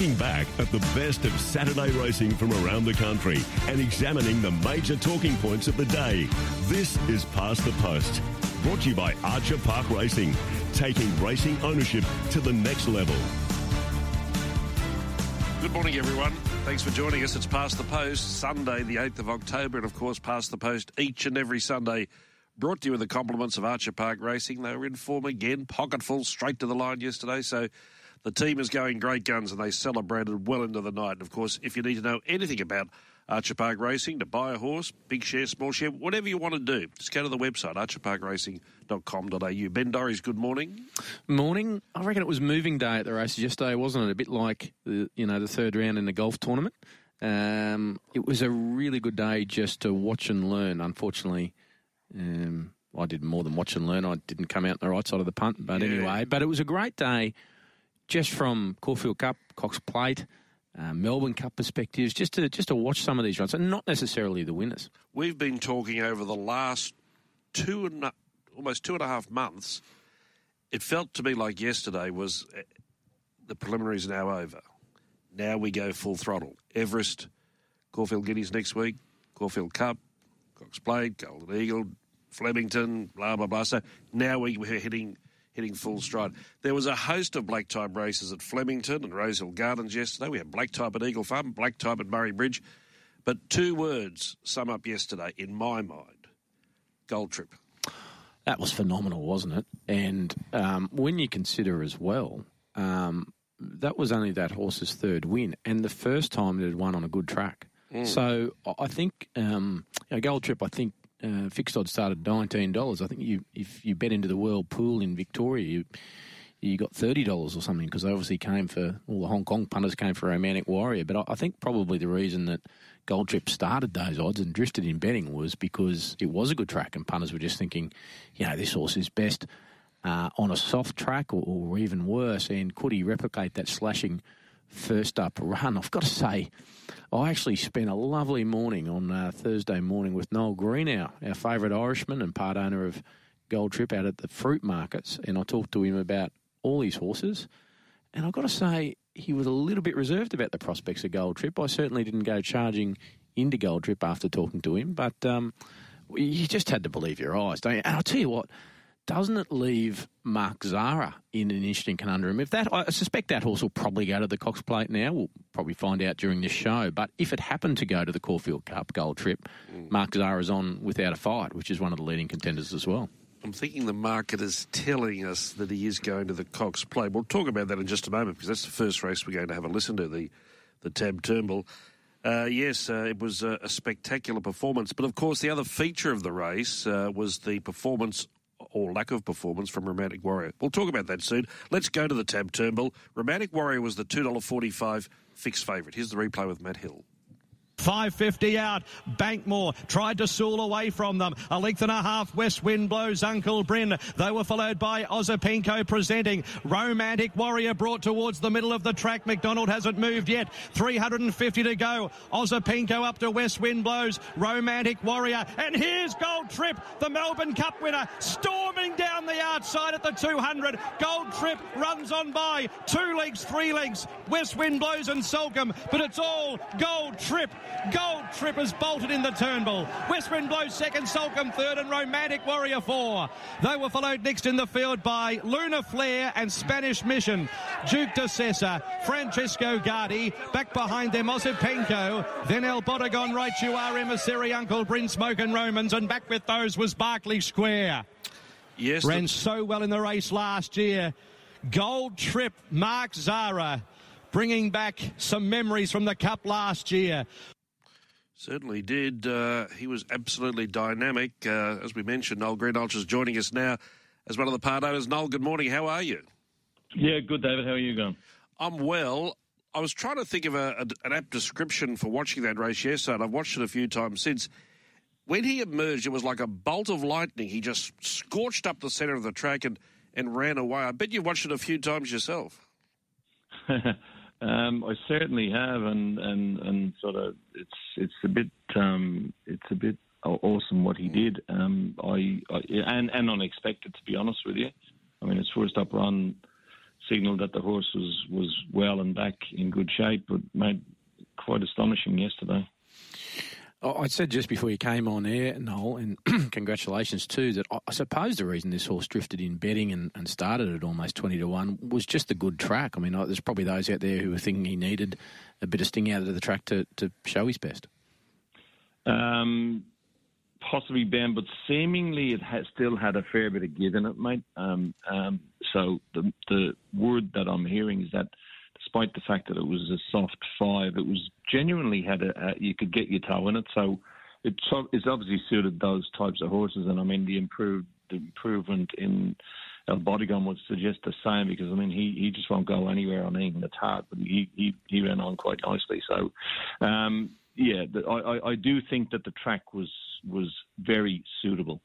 looking back at the best of Saturday racing from around the country and examining the major talking points of the day. This is Past the Post, brought to you by Archer Park Racing, taking racing ownership to the next level. Good morning, everyone. Thanks for joining us. It's Past the Post, Sunday, the 8th of October, and of course, Past the Post each and every Sunday. Brought to you with the compliments of Archer Park Racing. They were in form again, pocketful, straight to the line yesterday. So the team is going great guns and they celebrated well into the night. And of course, if you need to know anything about Archer Park Racing, to buy a horse, big share, small share, whatever you want to do, just go to the website, archerparkracing.com.au. Ben Dorries, good morning. Morning. I reckon it was moving day at the races yesterday, wasn't it? A bit like the you know the third round in the golf tournament. Um, it was a really good day just to watch and learn. Unfortunately, um, I did more than watch and learn. I didn't come out on the right side of the punt, but Yeah. anyway. But it was a great day, just from Caulfield Cup, Cox Plate, uh, Melbourne Cup perspectives, just to just to watch some of these runs, and not necessarily the winners. We've been talking over the last two and almost two and a half months. It felt to me like yesterday was uh, the preliminaries now over. Now we go full throttle. Everest, Caulfield Guineas next week, Caulfield Cup, Cox Plate, Golden Eagle, Flemington, blah blah blah. So now we, we're hitting hitting full stride. There was a host of black type races at Flemington and Rosehill Gardens yesterday. We had black type at Eagle Farm, black type at Murray Bridge. But two words sum up yesterday in my mind: Gold Trip. That was phenomenal, wasn't it? And um, when you consider as well, um, that was only that horse's third win, and the first time it had won on a good track. So I- think um, a gold trip. I think uh, fixed odds started nineteen dollars. I think you if you bet into the world pool in Victoria, you you got thirty dollars or something because they obviously came for all the Hong Kong punters came for Romantic Warrior. But I, I think probably the reason that Gold Trip started those odds and drifted in betting was because it was a good track and punters were just thinking, you know, this horse is best uh, on a soft track or, or even worse. And could he replicate that slashing first up run? I've got to say, I actually spent a lovely morning on uh, Thursday morning with Noel Greenhalgh, our favourite Irishman and part owner of Gold Trip out at the fruit markets, and I talked to him about all his horses. And I've got to say, he was a little bit reserved about the prospects of Gold Trip. I certainly didn't go charging into Gold Trip after talking to him, but um, you just had to believe your eyes, don't you? And I'll tell you what, doesn't it leave Mark Zahra in an interesting conundrum? If that, I suspect that horse will probably go to the Cox Plate now. We'll probably find out during this show. But if it happened to go to the Caulfield Cup Gold Trip, Mark Zahra's on without a fight, which is one of the leading contenders as well. I'm thinking the market is telling us that he is going to the Cox Plate. We'll talk about that in just a moment because that's the first race we're going to have a listen to the the Tab Turnbull. Uh, yes, uh, it was a, a spectacular performance, but of course the other feature of the race uh, was the performance or lack of performance from Romantic Warrior. We'll talk about that soon. Let's go to the Tab Turnbull. Romantic Warrior was the two dollar forty five fixed favourite. Here's the replay with Matt Hill. 550 out. Bankmore tried to sool away from them. A length and a half. West Wind blows Uncle Bryn. They were followed by Osipenko presenting. Romantic Warrior brought towards the middle of the track. McDonald hasn't moved yet. 350 to go. Osipenko up to West Wind blows. Romantic Warrior. And here's Gold Trip, the Melbourne Cup winner, storming down the outside at the 200. Gold Trip runs on by. Two legs, three legs. West Wind blows and Soulcombe. But it's all Gold Trip. Gold Trippers bolted in the Turnbull. West Wind blows second, Soulcombe third, and Romantic Warrior four. They were followed next in the field by Luna Flare and Spanish Mission. Duke de Sessa, Francesco Guardi, back behind them Osipenko, then El Bodegon, Right You Are, Emissary, Uncle Bryn, Smokin' Romans, and back with those was Berkeley Square. Yes, Ran so well in the race last year. Gold Trip, Mark Zahra, bringing back some memories from the Cup last year. Certainly did. Uh, he was absolutely dynamic. Uh, as we mentioned, Noel Greenhalgh is joining us now as one of the part owners. Noel, good morning. How are you? Yeah, good, David. How are you going? I'm well. I was trying to think of a, a, an apt description for watching that race yesterday, and I've watched it a few times since. When he emerged, it was like a bolt of lightning. He just scorched up the centre of the track and, and ran away. I bet you watched it a few times yourself. um, I certainly have, and, and, and sort of it's it's a bit um, it's a bit awesome what he did. Um, I, I and and unexpected to be honest with you. I mean, his first up run signalled that the horse was was well and back in good shape, but made quite astonishing yesterday. I said just before you came on air, Noel, and congratulations too, that I suppose the reason this horse drifted in betting and, and, started at almost 20 to 1 was just the good track. I mean, there's probably those out there who were thinking he needed a bit of sting out of the track to, to show his best. Um, possibly, Ben, but seemingly it has still had a fair bit of give in it, mate. Um, um, so the, the word that I'm hearing is that despite the fact that it was a soft five, it was genuinely had a, a you could get your toe in it. So it's it's obviously suited those types of horses, and I mean the improved the improvement in El Bodegon would suggest the same because I mean he, he just won't go anywhere on anything that's hard, but he, he, he ran on quite nicely. So um, yeah, I, I do think that the track was was very suitable.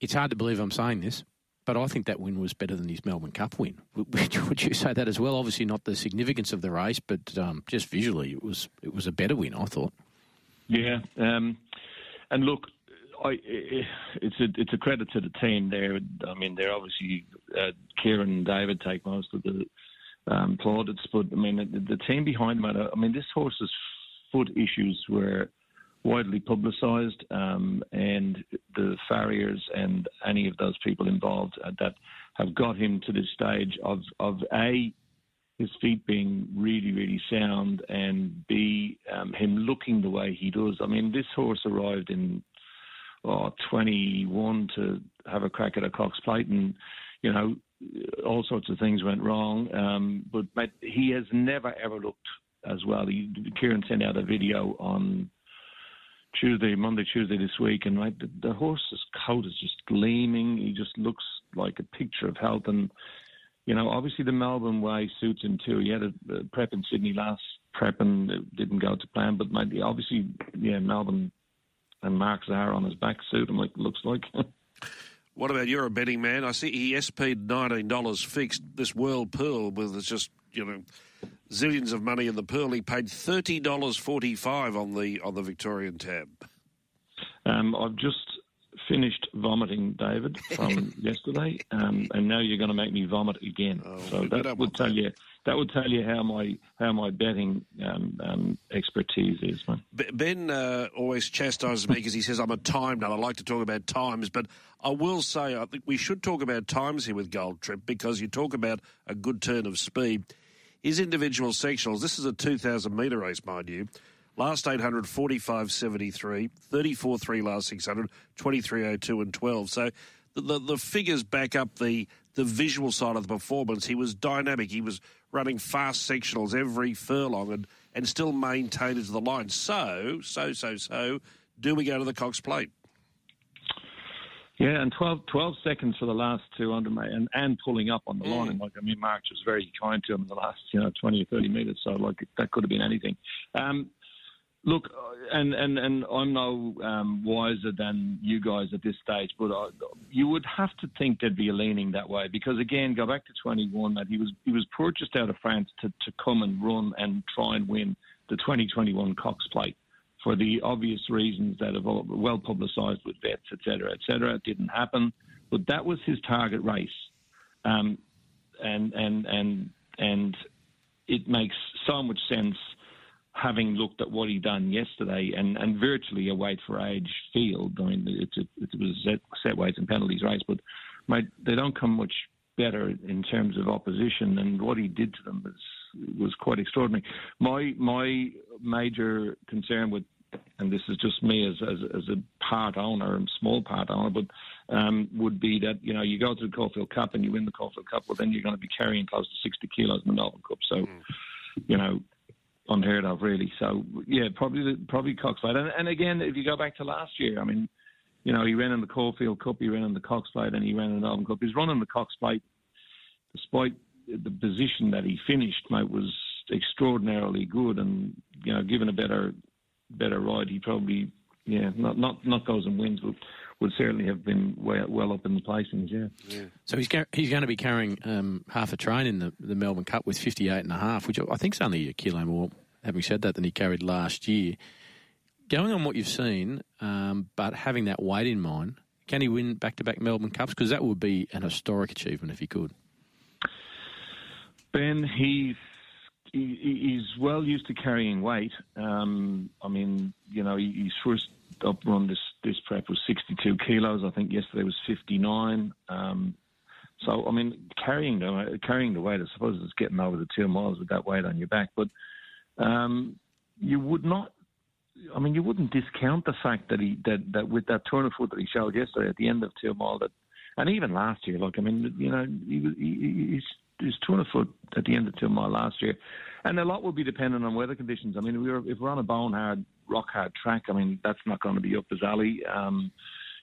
It's hard to believe I'm saying this, but I think that win was better than his Melbourne Cup win. Would you say that as well? Obviously, not the significance of the race, but um, just visually, it was it was a better win. I thought. Yeah, um, and look, I, it's a it's a credit to the team there. I mean, they're obviously uh, Ciaron and David take most of the um, plaudits, but I mean the, the team behind them. I mean, this horse's foot issues were widely publicised, um, and the farriers and any of those people involved uh, that have got him to this stage of of a his feet being really really sound and b um, him looking the way he does. I mean, this horse arrived in oh, 21 to have a crack at a Cox Plate, and you know all sorts of things went wrong. Um, but, but he has never ever looked as well. He, Ciaron sent out a video on Tuesday, Monday, Tuesday this week, and right, the, the horse's coat is just gleaming. He just looks like a picture of health, and you know, obviously the Melbourne way suits him too. He had a, a prep in Sydney last prep and it didn't go to plan, but maybe obviously, yeah, Melbourne and Mark Zahra on his back suit him like looks like. what about you're a betting man? I see he SP'd nineteen dollars fixed this World Pool with just you know zillions of money in the Pool. He paid thirty dollars forty five on the on the Victorian tab. Um, I've just finished vomiting, David, from yesterday, um, and now you're going to make me vomit again. Oh, so that would tell that. you that would tell you how my how my betting um, um, expertise is, man. Ben uh, always chastises me because he says I'm a time nut. I like to talk about times, but I will say I think we should talk about times here with Gold Trip because you talk about a good turn of speed. His individual sectionals. This is a 2,000 metre race, mind you. Last 800, 45.73, 34.3 last 600, 23.02 and 12. So the, the, the, figures back up the, the visual side of the performance. He was dynamic. He was running fast sectionals every furlong and, and still maintained to the line. So, so, so, so, do we go to the Cox Plate? Yeah, and 12, 12 seconds for the last 200, mate, and, and pulling up on the mm. line. Like, I mean, Mark was very kind to him in the last, you know, 20 or 30 metres, so, like, that could have been anything. Um, Look, and, and, and I'm no um, wiser than you guys at this stage, but I, you would have to think there'd be a leaning that way because again, go back to 21. That he was he was purchased out of France to, to come and run and try and win the 2021 Cox Plate for the obvious reasons that have well publicised with vets, etc., etc. It didn't happen, but that was his target race, um, and and and and it makes so much sense having looked at what he done yesterday and, and virtually a weight for age field. I mean, it was set, set weights and penalties race, but they don't come much better in terms of opposition, and what he did to them was was quite extraordinary. My my major concern with, and this is just me as as, as a part owner and small part owner, but um, would be that you know you go to the Caulfield Cup and you win the Caulfield Cup, well then you're going to be carrying close to 60 kilos in the Melbourne Cup. So, mm. you know, unheard of, really. So yeah, probably probably Cox Plate. And, and again, if you go back to last year, I mean, you know, he ran in the Caulfield Cup, he ran in the Cox Plate, and he ran in the Melbourne Cup. He's running the Cox Plate, despite the position that he finished, mate, was extraordinarily good. And you know, given a better better ride, he probably yeah, not not not goes and wins, but would certainly have been well, well up in the placings. Yeah. yeah. So he's he's going to be carrying um, half a train in the, the Melbourne Cup with 58 and a half, which I think is only a kilo more. Having said that, than he carried last year. Going on what you've seen, um, but having that weight in mind, can he win back to back Melbourne Cups? Because that would be an historic achievement if he could. Ben, he's he, he's well used to carrying weight. Um, I mean, you know, his first up run this this prep was 62 kilos. I think yesterday was 59. Um, so I mean, carrying the carrying the weight, I suppose it's getting over the two miles with that weight on your back. But um, you would not. I mean, you wouldn't discount the fact that he that, that with that turn of foot that he showed yesterday at the end of two mile that, and even last year. Look, I mean, you know, he, he, he's his 200 foot at the end of two mile last year, and a lot will be dependent on weather conditions. I mean, we were, if we're on a bone hard, rock hard track, I mean, that's not going to be up his alley. Um,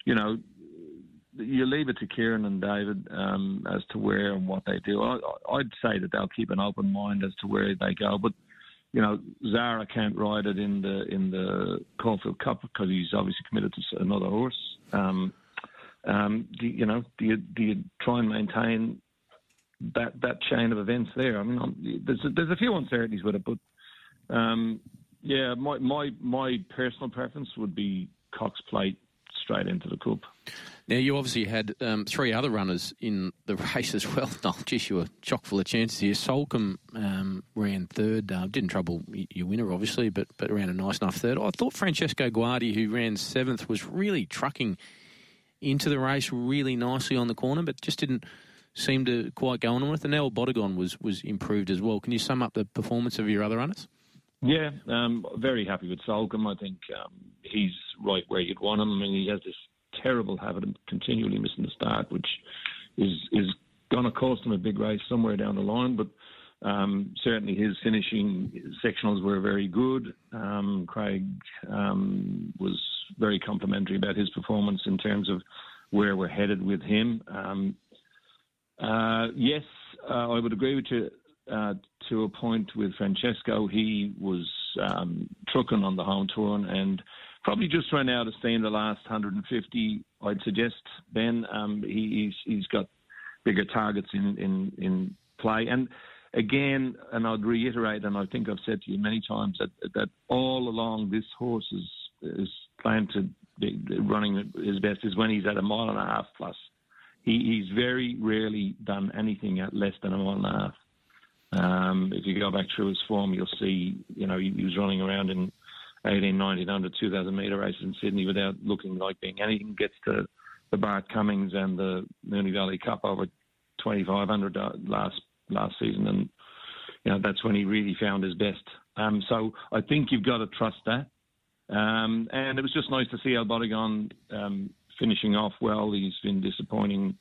you know, you leave it to Ciaron and David um, as to where and what they do. I, I'd say that they'll keep an open mind as to where they go, but you know, Zahra can't ride it in the in the Caulfield Cup because he's obviously committed to another horse. Um, um, do, you know, do you do you try and maintain that that chain of events there. I mean, I'm, there's a, there's a few uncertainties with it, but um, yeah, my my my personal preference would be Cox Plate straight into the cup. Now you obviously had um, three other runners in the race as well. No, geez, you were chock full of chances here. Soulcombe um, ran third, uh, didn't trouble your winner obviously, but but ran a nice enough third. I thought Francesco Guardi, who ran seventh, was really trucking into the race really nicely on the corner, but just didn't seemed to quite go on with. And now Bodegon was was improved as well. Can you sum up the performance of your other runners? Yeah, um, very happy with Soulcombe. I think um, he's right where you'd want him. I mean, he has this terrible habit of continually missing the start, which is is going to cost him a big race somewhere down the line. But um, certainly his finishing sectionals were very good. Um, Craig um, was very complimentary about his performance in terms of where we're headed with him. Uh, yes, uh, I would agree with you uh, to a point with Francesco. He was um, trucking on the home turn and probably just ran out of steam the last 150. I'd suggest Ben. Um, he, he's, he's got bigger targets in, in, in play. And again, and I'd reiterate, and I think I've said to you many times that that all along this horse is is planned to be running his best is when he's at a mile and a half plus he, he's very rarely done anything at less than a mile and a half. Um, if you go back through his form, you'll see, you know, he, he was running around in 18, 19, under 2,000 metre races in Sydney without looking like being anything. Gets to the Bart Cummings and the Moonee Valley Cup over 2,500 last last season, and you know that's when he really found his best. Um, so I think you've got to trust that. Um, and it was just nice to see El Bodegon um, finishing off well. He's been disappointing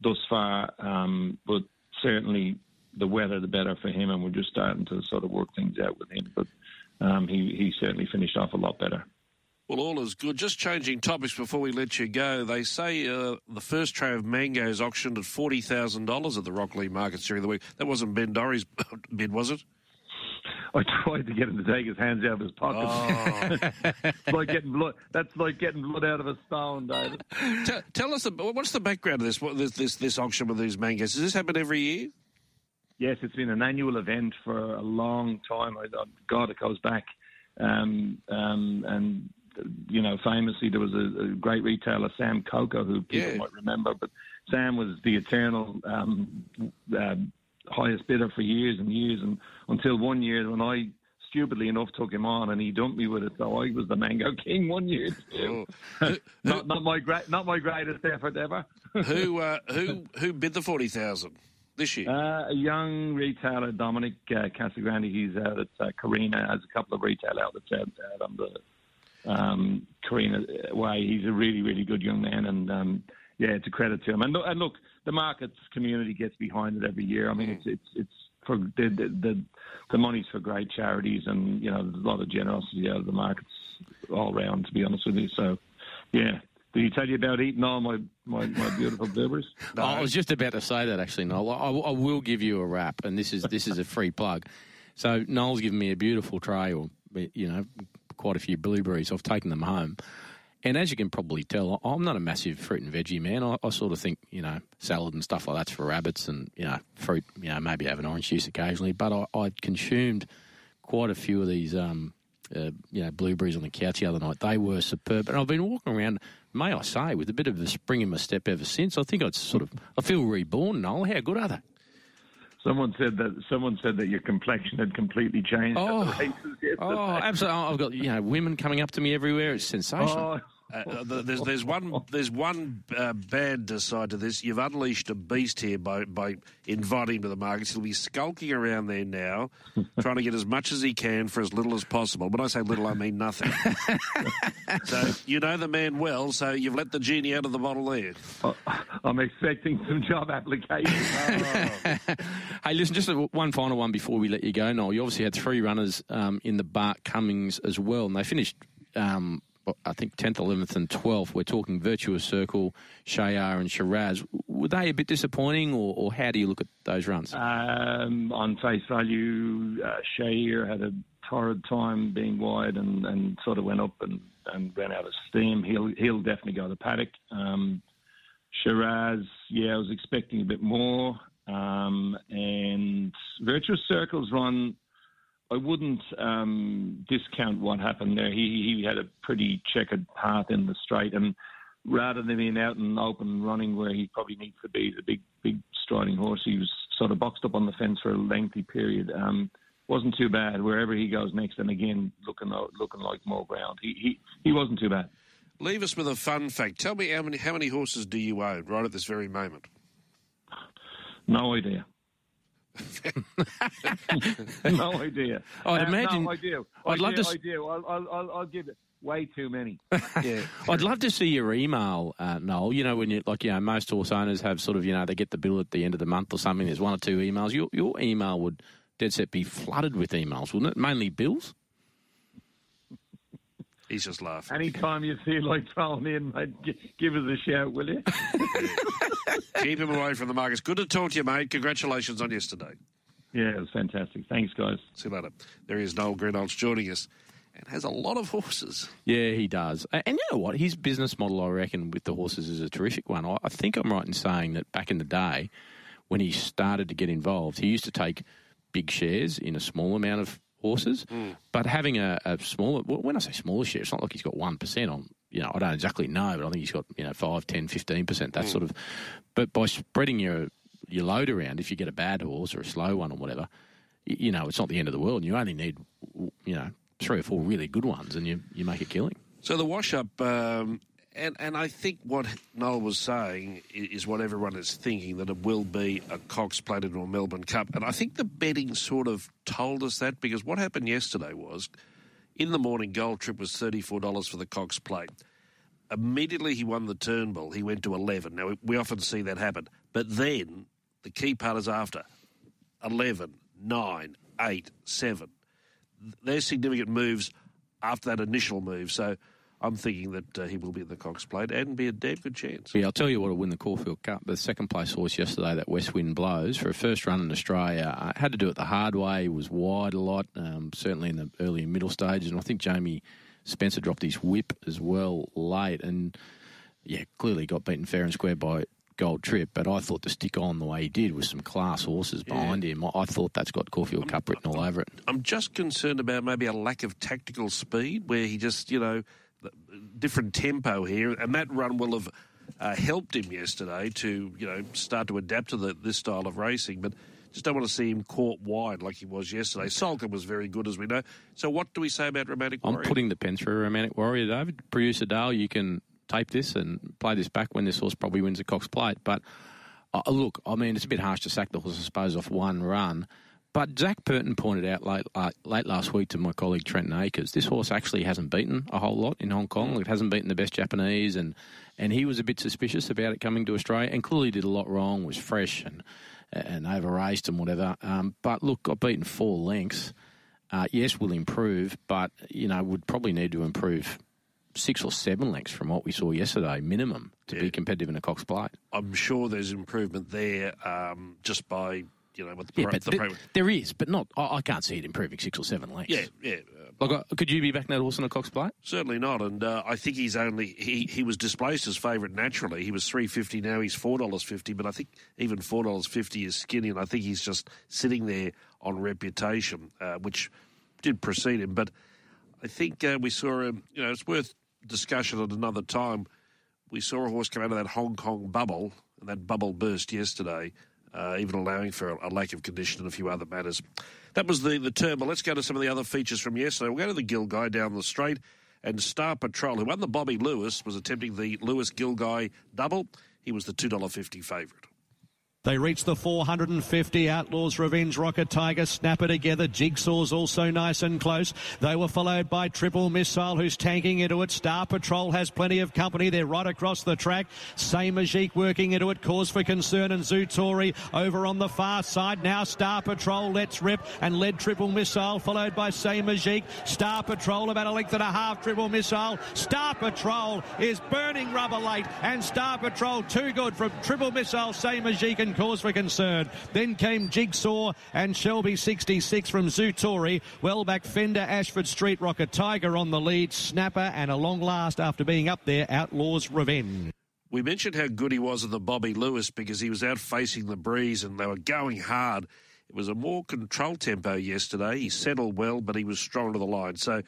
thus far, um, but certainly the weather, the better for him, and we're just starting to sort of work things out with him. But um, he, he certainly finished off a lot better. Well, all is good. Just changing topics before we let you go. They say uh, the first tray of mangoes auctioned at forty thousand dollars at the Rocklea markets during the week. That wasn't Ben Dorry's bid, was it? I tried to get him to take his hands out of his pocket. Oh. it's like getting blood. That's like getting blood out of a stone, David. Tell, tell us, what's the background of this, what, this, this this auction with these mangoes? Does this happen every year? Yes, it's been an annual event for a long time. I, God, it goes back, um, um, and you know, famously there was a, a great retailer, Sam Coco, who people yeah. might remember, but Sam was the eternal um, uh, highest bidder for years and years, and until one year when I stupidly enough took him on and he dumped me with it. So I was the mango king one year too. Oh. not, not my great, not my greatest effort ever. who uh, who who bid the forty thousand this year? Uh, a young retailer, Dominic uh, Casagrande. He's out at uh, Carina. Has a couple of retail outlets out, out on the um, Carina way. He's a really really good young man and. Um, yeah, it's a credit to him. And, and look, the markets community gets behind it every year. I mean, it's it's it's for the the the money's for great charities, and you know, there's a lot of generosity out of the markets all round. To be honest with you, so yeah. Did he tell you about eating all my, my, my beautiful blueberries? No. I was just about to say that actually, Noel. I, I will give you a wrap, and this is this is a free plug. So Noel's given me a beautiful tray, or you know, quite a few blueberries. I've taken them home. And as you can probably tell, I'm not a massive fruit and veggie man. I, I, sort of think, you know, salad and stuff like that's for rabbits and, you know, fruit, you know, maybe have an orange juice occasionally. But I, I consumed quite a few of these, um, uh, you know, blueberries on the couch the other night. They were superb. And I've been walking around, may I say, with a bit of a spring in my step ever since. I think I'd sort of, I feel reborn, Noel. How good are they? Someone said that someone said that your complexion had completely changed Oh. at the races yesterday. Oh, absolutely! I've got you know women coming up to me everywhere. It's sensational. Oh, Uh, uh, there's there's one there's one uh, bad side to this. You've unleashed a beast here by by inviting him to the markets. He'll be skulking around there now, trying to get as much as he can for as little as possible. When I say little, I mean nothing. so you know the man well. So you've let the genie out of the bottle there. I'm expecting some job applications. Hey, listen, just one final one before we let you go. Noel, you obviously had three runners um, in the Bart Cummings as well, and they finished, um, I think, 10th, 11th, and 12th. We're talking Virtuous Circle, Shayar, and Shiraz. Were they a bit disappointing, or, or how do you look at those runs? Um, on face value, uh, Shahir had a torrid time being wide and, and sort of went up and, and ran out of steam. He'll he'll definitely go to paddock. Um, Shiraz, yeah, I was expecting a bit more. Um, and Virtuous Circles run, I wouldn't um, discount what happened there. He he had a pretty checkered path in the straight, and rather than being out and open running where he probably needs to be, the big big striding horse, he was sort of boxed up on the fence for a lengthy period. Um, wasn't too bad wherever he goes next, and again looking looking like more ground. He he he wasn't too bad. Leave us with a fun fact. Tell me how many how many horses do you own right at this very moment? No idea. no idea. I'd Uh, imagine- No, I do. I'd love do, to s- I do. I'll, I'll, I'll, I'll give it way too many. Yeah. I'd love to see your email, uh, Noel. You know, when you like, you know, most horse owners have sort of, you know, they get the bill at the end of the month or something. There's one or two emails. Your your email would dead set be flooded with emails, wouldn't it? Mainly bills. He's just laughing. Anytime you feel like throwing in, mate, gi- give us a shout, will you? Keep him away from the markets. Good to talk to you, mate. Congratulations on yesterday. yeah, it was fantastic. Thanks, guys. See you later. There is Noel Greenhalgh's joining us and has a lot of horses. Yeah, he does. And you know what? His business model, I reckon, with the horses is a terrific one. I I think I'm right in saying that back in the day, when he started to get involved, he used to take big shares in a small amount of horses. But having a, a smaller, when I say smaller share, it's not like he's got 1% on, you know, I don't exactly know, but I think he's got, you know, 5, 10, 15%, that sort of. But by spreading your, your load around, if you get a bad horse or a slow one or whatever, you know, it's not the end of the world. You only need, you know, three or four really good ones and you, you make a killing. So the wash up, um, and, and I think what Noel was saying is what everyone is thinking that it will be a Cox Plated or Melbourne Cup. And I think the betting sort of told us that because what happened yesterday was in the morning, Gold Trip was $34 for the Cox Plate. Immediately he won the Turnbull, he went to 11. Now, we often see that happen. But then the key part is after 11, 9, 8, 7 there's significant moves after that initial move. So I'm thinking that uh, he will be at the Cox Plate and be a damn good chance. Yeah, I'll tell you what will win the Caulfield Cup. The second place horse yesterday, that West Wind Blows, for a first run in Australia, uh, had to do it the hard way. He was wide a lot, um, certainly in the early and middle stages. And I think Jamie Spencer dropped his whip as well late. And yeah, clearly got beaten fair and square by Gold Trip. But I thought to stick on the way he did with some class horses behind him, I- thought that's got Caulfield Cup written all over it. I'm just concerned about maybe a lack of tactical speed where he just, you know, different tempo here. And that run will have uh, helped him yesterday to, you know, start to adapt to the, this style of racing. But just don't want to see him caught wide like he was yesterday. Salka was very good, as we know. So what do we say about Romantic Warrior? I'm putting the pen through Romantic Warrior, David. Producer Dale, you can tape this and play this back when this horse probably wins a Cox Plate. But uh, look, I mean, it's a bit harsh to sack the horse, I suppose, off one run. But Zac Purton pointed out late, late, late last week to my colleague Trenton Akers, this horse actually hasn't beaten a whole lot in Hong Kong. It hasn't beaten the best Japanese, and, and he was a bit suspicious about it coming to Australia, and clearly did a lot wrong, was fresh and and over raced and whatever. Um, but look, got beaten four lengths. Uh, yes, will improve, but you know would probably need to improve six or seven lengths from what we saw yesterday, minimum, to be competitive in a Cox Plate. I'm sure there's improvement there um, just by, you know, what the, Yeah, pro- but the th- pro- there is, but not. I, I can't see it improving six or seven lengths. Yeah, yeah. Uh, Like, uh, could you be backing that horse in a Cox Plate? Certainly not, and uh, I think he's only he, he was displaced as favourite naturally. He was three fifty now. He's four dollars fifty, but I think even four dollars fifty is skinny, and I think he's just sitting there on reputation, uh, which did precede him. But I think uh, we saw him. You know, it's worth discussion at another time. We saw a horse come out of that Hong Kong bubble, and that bubble burst yesterday. Uh, even allowing for a, lack of condition and a few other matters. That was the, the term. But let's go to some of the other features from yesterday. We'll go to the Gilgai down the straight. And Star Patrol, who won the Bobby Lewis, was attempting the Lewis Gilgai double. He was the $2.50 favourite. They reach the 450. Outlaws Revenge Rocket Tiger snapper together. Jigsaw's also nice and close. They were followed by Triple Missile, who's tanking into it. Star Patrol has plenty of company. They're right across the track. Say Majik working into it. Cause for concern and Zutori over on the far side. Now Star Patrol lets rip and led Triple Missile, followed by Say Majik. Star Patrol about a length and a half. Triple Missile. Star Patrol is burning rubber late, and Star Patrol too good from Triple Missile, Say Majik and cause for concern. Then came Jigsaw and Shelby 66 from Zutori. Well back Fender, Ashford Street Rocket Tiger on the lead. Snapper and a long last after being up there. Outlaws Revenge. We mentioned how good he was in the Bobby Lewis because he was out facing the breeze and they were going hard. It was a more controlled tempo yesterday. He settled well, but he was strong to the line. So,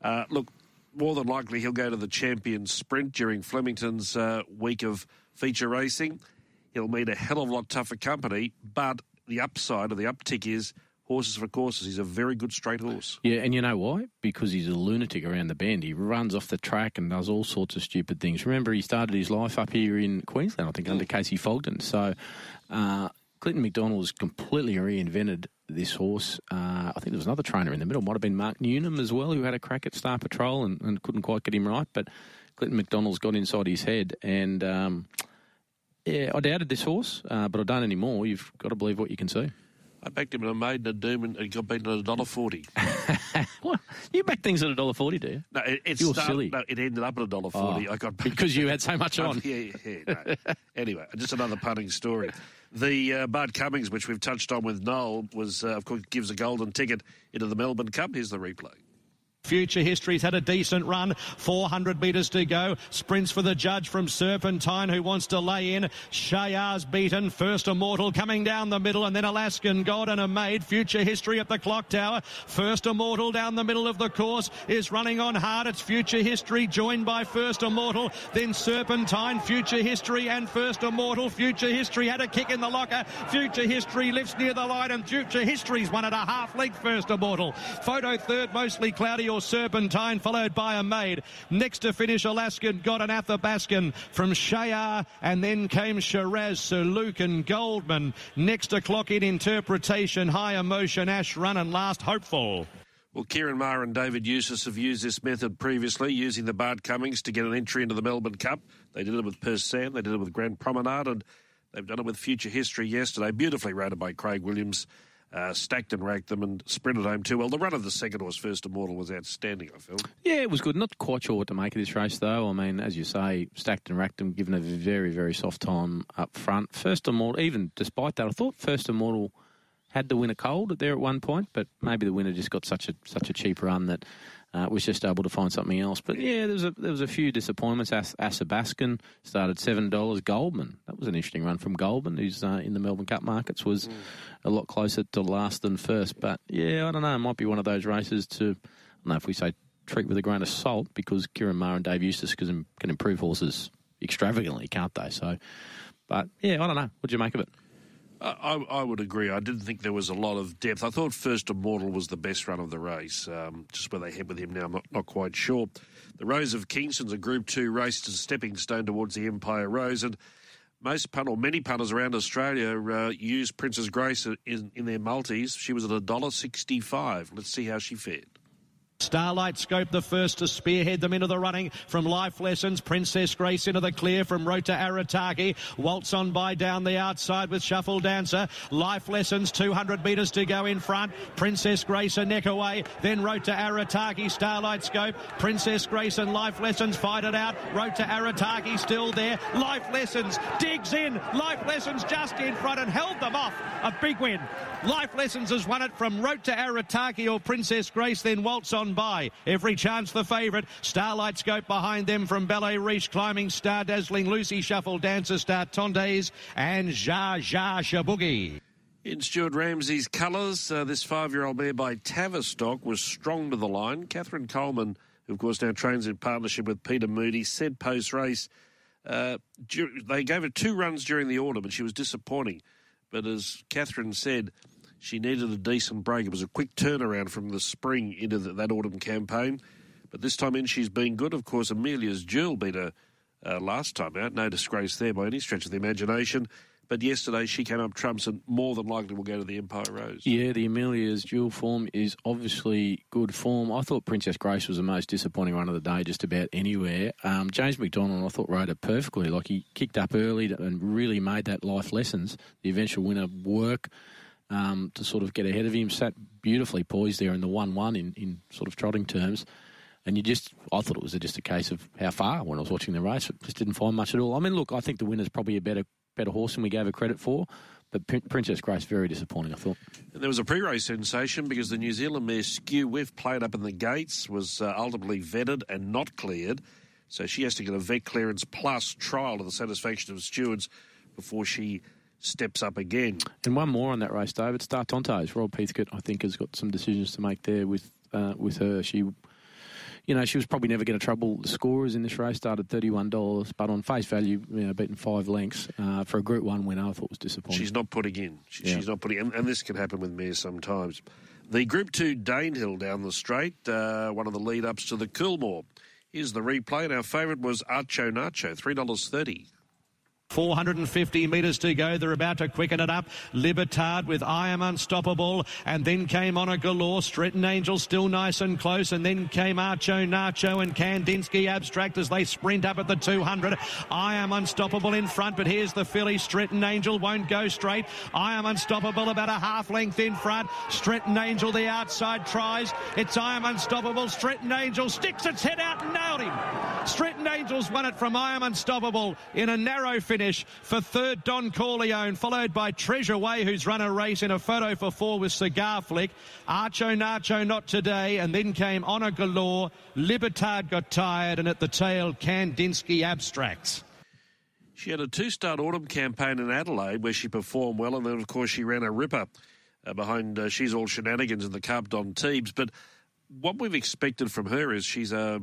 uh, look, more than likely he'll go to the champion sprint during Flemington's uh, week of feature racing he'll meet a hell of a lot tougher company. But the upside or the uptick is horses for courses. He's a very good straight horse. Yeah, and you know why? Because he's a lunatic around the bend. He runs off the track and does all sorts of stupid things. Remember, he started his life up here in Queensland, I think, under Kacy Fogden. So uh, Clinton McDonald has completely reinvented this horse. Uh, I think there was another trainer in the middle. Might have been Mark Newnham as well, who had a crack at Star Patrol and, and couldn't quite get him right. But Clinton McDonald's got inside his head and... Um, yeah, I doubted this horse, uh, but I don't anymore. You've got to believe what you can see. I backed him in a maiden at Doom and he got beaten at a dollar forty. what? You back things at a dollar forty, do you? No, it, it You're started, silly. No, it ended up at a dollar forty. Oh, I got because you had so much on. yeah, yeah. yeah no. anyway, just another punting story. The uh, Bart Cummings, which we've touched on with Noel, was uh, of course gives a golden ticket into the Melbourne Cup. Here's the replay. Future History's had a decent run. 400 metres to go. Sprints for the judge from Serpentine who wants to lay in. Shayar's beaten. First Immortal coming down the middle and then Alaskan God and Amade. Future History at the clock tower. First Immortal down the middle of the course is running on hard. It's Future History joined by First Immortal. Then Serpentine, Future History and First Immortal. Future History had a kick in the locker. Future History lifts near the line and Future History's one and a half length First Immortal. Photo third, mostly cloudy Serpentine, followed by Amade. Next to finish, Alaskan God an Athabaskan from Shayar, and then came Shiraz, Sir Luke and Goldman. Next to clock in interpretation, high emotion, Ash Run, and last hopeful. Well, Ciaron Maher and David Eustace have used this method previously, using the Bart Cummings to get an entry into the Melbourne Cup. They did it with Persan, they did it with Grand Promenade, and they've done it with Future History yesterday. Beautifully rated by Craig Williams uh, stacked and racked them and sprinted home too well. The run of the second horse, First Immortal, was outstanding, I felt. Yeah, it was good. Not quite sure what to make of this race, though. I mean, as you say, stacked and racked them, given a very, very soft time up front. First Immortal, even despite that, I thought First Immortal had the winner cold there at one point, but maybe the winner just got such a such a cheap run that uh, was just able to find something else. But yeah, there was a, there was a few disappointments. As, started seven dollars. Goldman, that was an interesting run from Goldman, who's uh, in the Melbourne Cup markets, was mm. a lot closer to last than first. But yeah, I don't know. It might be one of those races to, I don't know if we say treat with a grain of salt because Ciaron Maher and Dave Eustace can improve horses extravagantly, can't they? So, but yeah, I don't know. What do you make of it? I, I, would agree. I didn't think there was a lot of depth. I thought First Immortal was the best run of the race. Um, just where they head with him now, I'm not, not quite sure. The Rose of Kingston's a Group 2 race to stepping stone towards the Empire Rose. And most pun or many punters around Australia uh, use Princess Grace in, in their multis. She was at $1.65. Let's see how she fared. Starlight Scope, the first to spearhead them into the running from Life Lessons. Princess Grace into the clear from Rota Arataki. Waltz on by down the outside with Shuffle Dancer. Life Lessons, 200 metres to go in front. Princess Grace a neck away. Then Rota Arataki, Starlight Scope. Princess Grace and Life Lessons fight it out. Rota Arataki still there. Life Lessons digs in. Life Lessons just in front and held them off. A big win. Life Lessons has won it from Rota Arataki or Princess Grace, then Waltz on by. Every chance the favourite. Starlight Scope behind them from Ballet Reach, climbing Star Dazzling, Lucy Shuffle, Dancer Star Tondes, and Zha Zha Shabugi. In Stuart Ramsey's colours, uh, this five-year-old mare by Tavistock was strong to the line. Katherine Coleman, who of course now trains in partnership with Peter Moody, said post-race uh, they gave her two runs during the autumn and she was disappointing. But as Katherine said, she needed a decent break. It was a quick turnaround from the spring into the, that autumn campaign. But this time in, she's been good. Of course, Amelia's Jewel beat her uh, last time out. No disgrace there by any stretch of the imagination. But yesterday she came up trumps and more than likely will go to the Empire Rose. Yeah, the Amelia's Jewel form is obviously good form. I thought Princess Grace was the most disappointing run of the day, just about anywhere. Um, James McDonald, I thought, rode it perfectly. Like he kicked up early and really made that life lessons. The eventual winner work. Um, to sort of get ahead of him, sat beautifully poised there in the one-one in, in sort of trotting terms, and you just, I thought it was just a case of how far when I was watching the race. It just didn't find much at all. I mean, look, I think the winner's probably a better better horse than we gave her credit for. But Princess Grace, very disappointing, I thought. And there was a pre-race sensation because the New Zealand mare Skew Whiff played up in the gates, was uh, ultimately vetted and not cleared. So she has to get a vet clearance plus trial to the satisfaction of stewards before she steps up again. And one more on that race, David. Star Tontos. Rob Heathcote, I think, has got some decisions to make there with uh, with her. She you know, she was probably never going to trouble the scorers in this race. Started thirty-one dollars, but on face value, you know, beaten five lengths uh, for a Group One winner, I thought was disappointing. She's not putting in. She, yeah. She's not putting, in, and, this can happen with mares sometimes. The Group Two Danehill down the straight, uh, one of the lead-ups to the Coolmore. Here's the replay, and our favourite was Archo Nacho, three dollars thirty. 450 metres to go. They're about to quicken it up. Libertad with I Am Unstoppable. And then came Honor Galore. Stretton Angel still nice and close. And then came Archo Nacho and Kandinsky Abstract as they sprint up at the 200. I Am Unstoppable in front, but here's the filly. Stretton Angel won't go straight. I Am Unstoppable about a half length in front. Stretton Angel the outside tries. It's I Am Unstoppable. Stretton Angel sticks its head out and nailed him. Stretton Angels won it from I Am Unstoppable in a narrow finish finish for third Don Corleone, followed by Treasure Way, who's run a race in a photo for four with Cigar Flick. Archo Nacho not today, and then came Honor Galore. Libertad got tired, and at the tail, Kandinsky Abstracts. She had a two-start autumn campaign in Adelaide where she performed well, and then of course she ran a ripper uh, behind uh, She's All Shenanigans in the Cup Don Teebs. But what we've expected from her is she's a,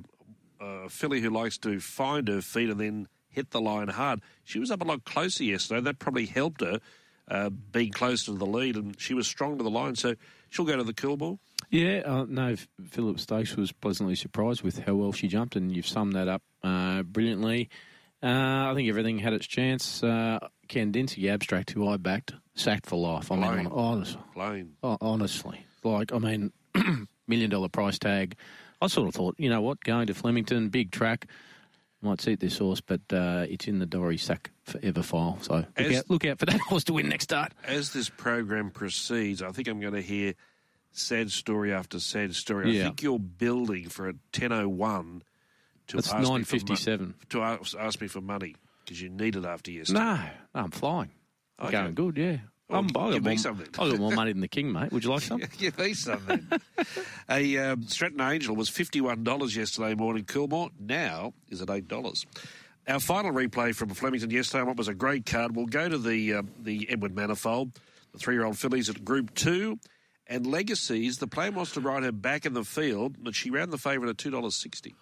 a filly who likes to find her feet and then hit the line hard. She was up a lot closer yesterday. That probably helped her uh, being close to the lead, and she was strong to the line. So she'll go to the Coolmore. Yeah, uh, no, Phillip Stokes was pleasantly surprised with how well she jumped, and you've summed that up uh, brilliantly. Uh, I think everything had its chance. Uh, Kandinsky Abstract, who I backed, sacked for life. I mean, honestly, honestly, like I mean, million dollar price tag. I sort of thought, you know what, going to Flemington, big track might suit this horse, but uh, it's in the Dory Sack forever file. So look, out, look out for that horse to win next start. As this program proceeds, I think I'm going to hear sad story after sad story. Yeah. I think you're building for a 1001 to That's 957 to ask, ask me for money because you need it after yesterday. No, no I'm flying. Okay. Going good, yeah. I'm, I'll give me something. I've got more money than the king, mate. Would you like some? give me something. a um, Stratton Angel was $51 yesterday morning, Coolmore. Now is at $8. Our final replay from Flemington yesterday, what was a great card. We'll go to the uh, the Edward Manifold, the three-year-old fillies at Group 2. And Legacies, the plan was to ride her back in the field, but she ran the favourite at $2.60.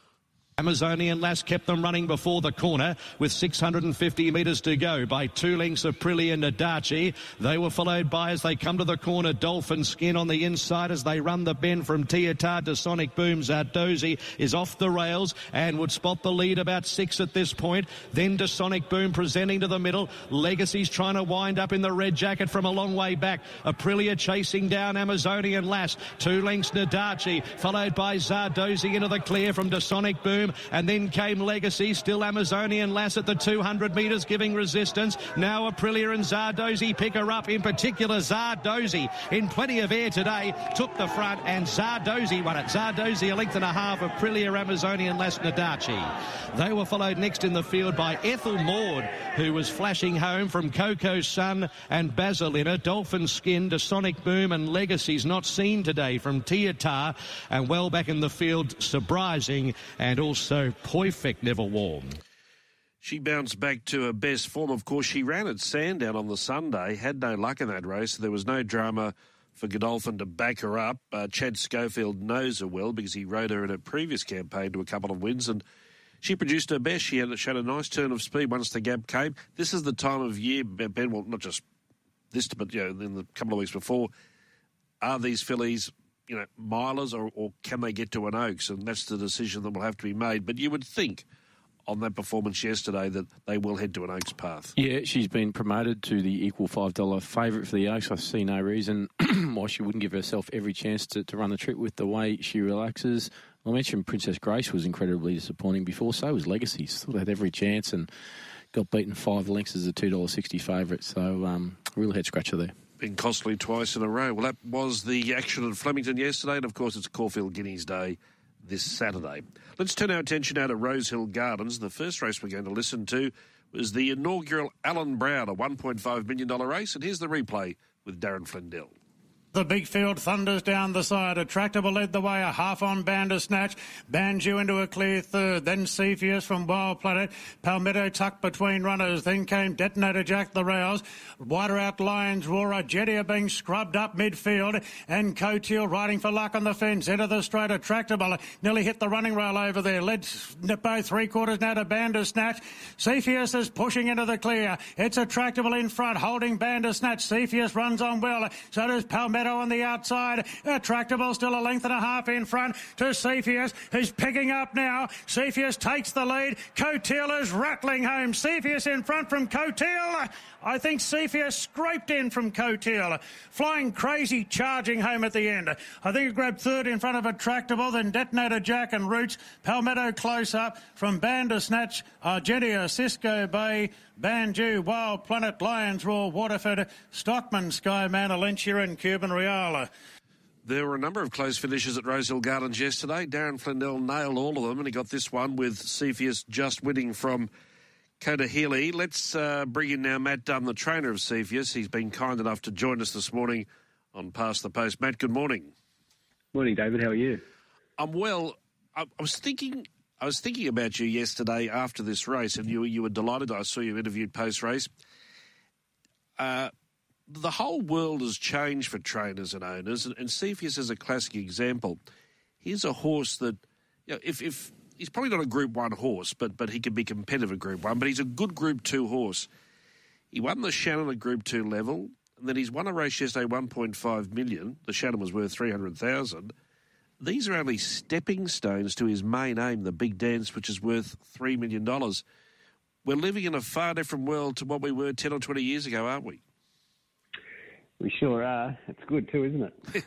Amazonian Lass kept them running before the corner with 650 metres to go by two lengths of Prilly and Nadachi. They were followed by, as they come to the corner, Dolphin Skin on the inside as they run the bend from Tietar to Sonic Boom. Zardozi is off the rails and would spot the lead about six at this point. Then to Sonic Boom presenting to the middle. Legacy's trying to wind up in the red jacket from a long way back. Aprilia chasing down Amazonian Lass. Two lengths Nadachi followed by Zardozi into the clear from Sonic Boom. And then came Legacy, still Amazonian Lass at the 200 metres, giving resistance. Now Aprilia and Zardozi pick her up, in particular Zardozi in plenty of air today, took the front and Zardozi won it. Zardozi a length and a half of Aprilia Amazonian Lass Nadachi. They were followed next in the field by Ethel Maud, who was flashing home from Coco Sun and Basilina. Dolphin Skin to Sonic Boom and Legacies not seen today from Tietar and well back in the field, surprising and also so perfect never warm. She bounced back to her best form. Of course, she ran at Sandown on the Sunday, had no luck in that race. There was no drama for Godolphin to back her up. Uh, Chad Schofield knows her well because he rode her in a previous campaign to a couple of wins and she produced her best. She had, she had a nice turn of speed once the gap came. This is the time of year, Ben, well, not just this, but you know, in the couple of weeks before, are these fillies, you know, milers or, or can they get to an Oaks? And that's the decision that will have to be made. But you would think on that performance yesterday that they will head to an Oaks path. Yeah, she's been promoted to the equal $5 favourite for the Oaks. I see no reason why she wouldn't give herself every chance to, to run the trip with the way she relaxes. I mentioned Princess Grace was incredibly disappointing before, so was Legacy. Still had every chance and got beaten five lengths as a $2.60 favourite. So, um, real head scratcher there been costly twice in a row. Well, that was the action at Flemington yesterday, and of course, it's Caulfield Guineas Day this Saturday. Let's turn our attention now to Rosehill Gardens. The first race we're going to listen to was the inaugural Allan Brown, a $1.5 million race, and here's the replay with Darren Flindell. The big field thunders down the side. Attractable led the way, a half on Bandersnatch. Banju into a clear third. Then Cepheus from Wild Planet. Palmetto tucked between runners. Then came Detonator Jack the Rouse. Wider out Lions Roar. Jedia being scrubbed up midfield. And Coteal riding for luck on the fence. Into the straight. Attractable nearly hit the running rail over there. Led both three quarters now to Bandersnatch. Cepheus is pushing into the clear. It's Attractable in front, holding Bandersnatch. Cepheus runs on well. So does Palmetto. On the outside. Attractable still a length and a half in front to Cepheus, who's picking up now. Cepheus takes the lead. Coteal is rattling home. Cepheus in front from Coteal. I think Cepheus scraped in from Coteal. Flying crazy, charging home at the end. I think it grabbed third in front of Attractable, then Detonator Jack and Roots. Palmetto close up from Bandersnatch, Argentia, Cisco Bay, Banju, Wild Planet, Lions Roar, Waterford, Stockman, Skyman, Alencia and Cuban Real. There were a number of close finishes at Rosehill Gardens yesterday. Darren Flindell nailed all of them, and he got this one with Cepheus just winning from Coda Healy. Let's uh, bring in now Matt Dunn, the trainer of Cepheus. He's been kind enough to join us this morning on Past the Post. Matt, good morning. Morning, David. How are you? I'm well. I, I was thinking I was thinking about you yesterday after this race, and you you were delighted. I saw you interviewed post race. Uh, the whole world has changed for trainers and owners, and, and Cepheus is a classic example. Here's a horse that, you know, if, if he's probably not a Group One horse, but but he can be competitive at Group One. But he's a good Group Two horse. He won the Shannon at Group Two level, and then he's won a race yesterday, one point five million. The Shannon was worth three hundred thousand these are only stepping stones to his main aim, the big dance, which is worth $3 million. We're living in a far different world to what we were 10 or 20 years ago, aren't we? We sure are. It's good too, isn't it?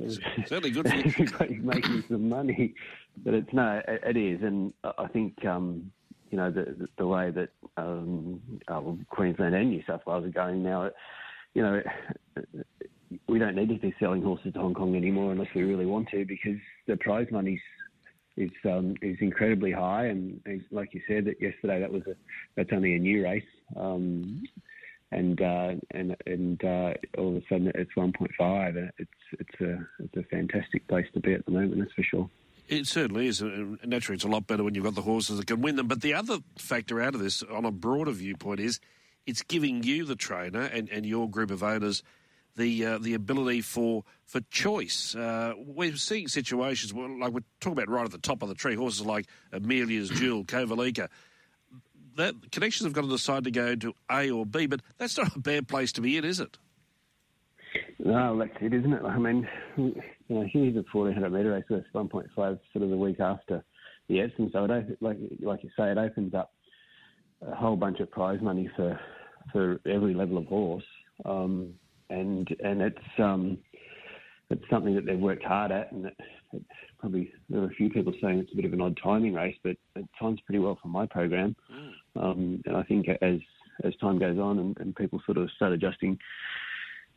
it's certainly good for you. Everybody's making some money. But it's no, it, is. And I think, um, you know, the, the way that um, uh, Queensland and New South Wales are going now, you know, we don't need to be selling horses to Hong Kong anymore unless we really want to, because the prize money is um, is incredibly high. And like you said, that yesterday that was a that's only a new race, um, and uh, and and uh, all of a sudden it's 1.5, and it's it's a it's a fantastic place to be at the moment. That's for sure. It certainly is. And naturally, it's a lot better when you've got the horses that can win them. But the other factor out of this, on a broader viewpoint, is it's giving you, the trainer, and, and your group of owners, the uh, the ability for for choice. Uh, we're seeing situations where, like we're talking about right at the top of the tree, horses like Amelia's Jewel, Kovalica. That connections have got to decide to go to A or B, but that's not a bad place to be in, is it? No, that's it, isn't it? I mean, you know, here's a 1400 metre race with 1.5 sort of the week after the Epsom, so it, like like you say, it opens up a whole bunch of prize money for for every level of horse. Um, and and it's um, it's something that they've worked hard at, and it, it's probably there are a few people saying it's a bit of an odd timing race, but it times pretty well for my program. Mm. Um, and I think as as time goes on and, and people sort of start adjusting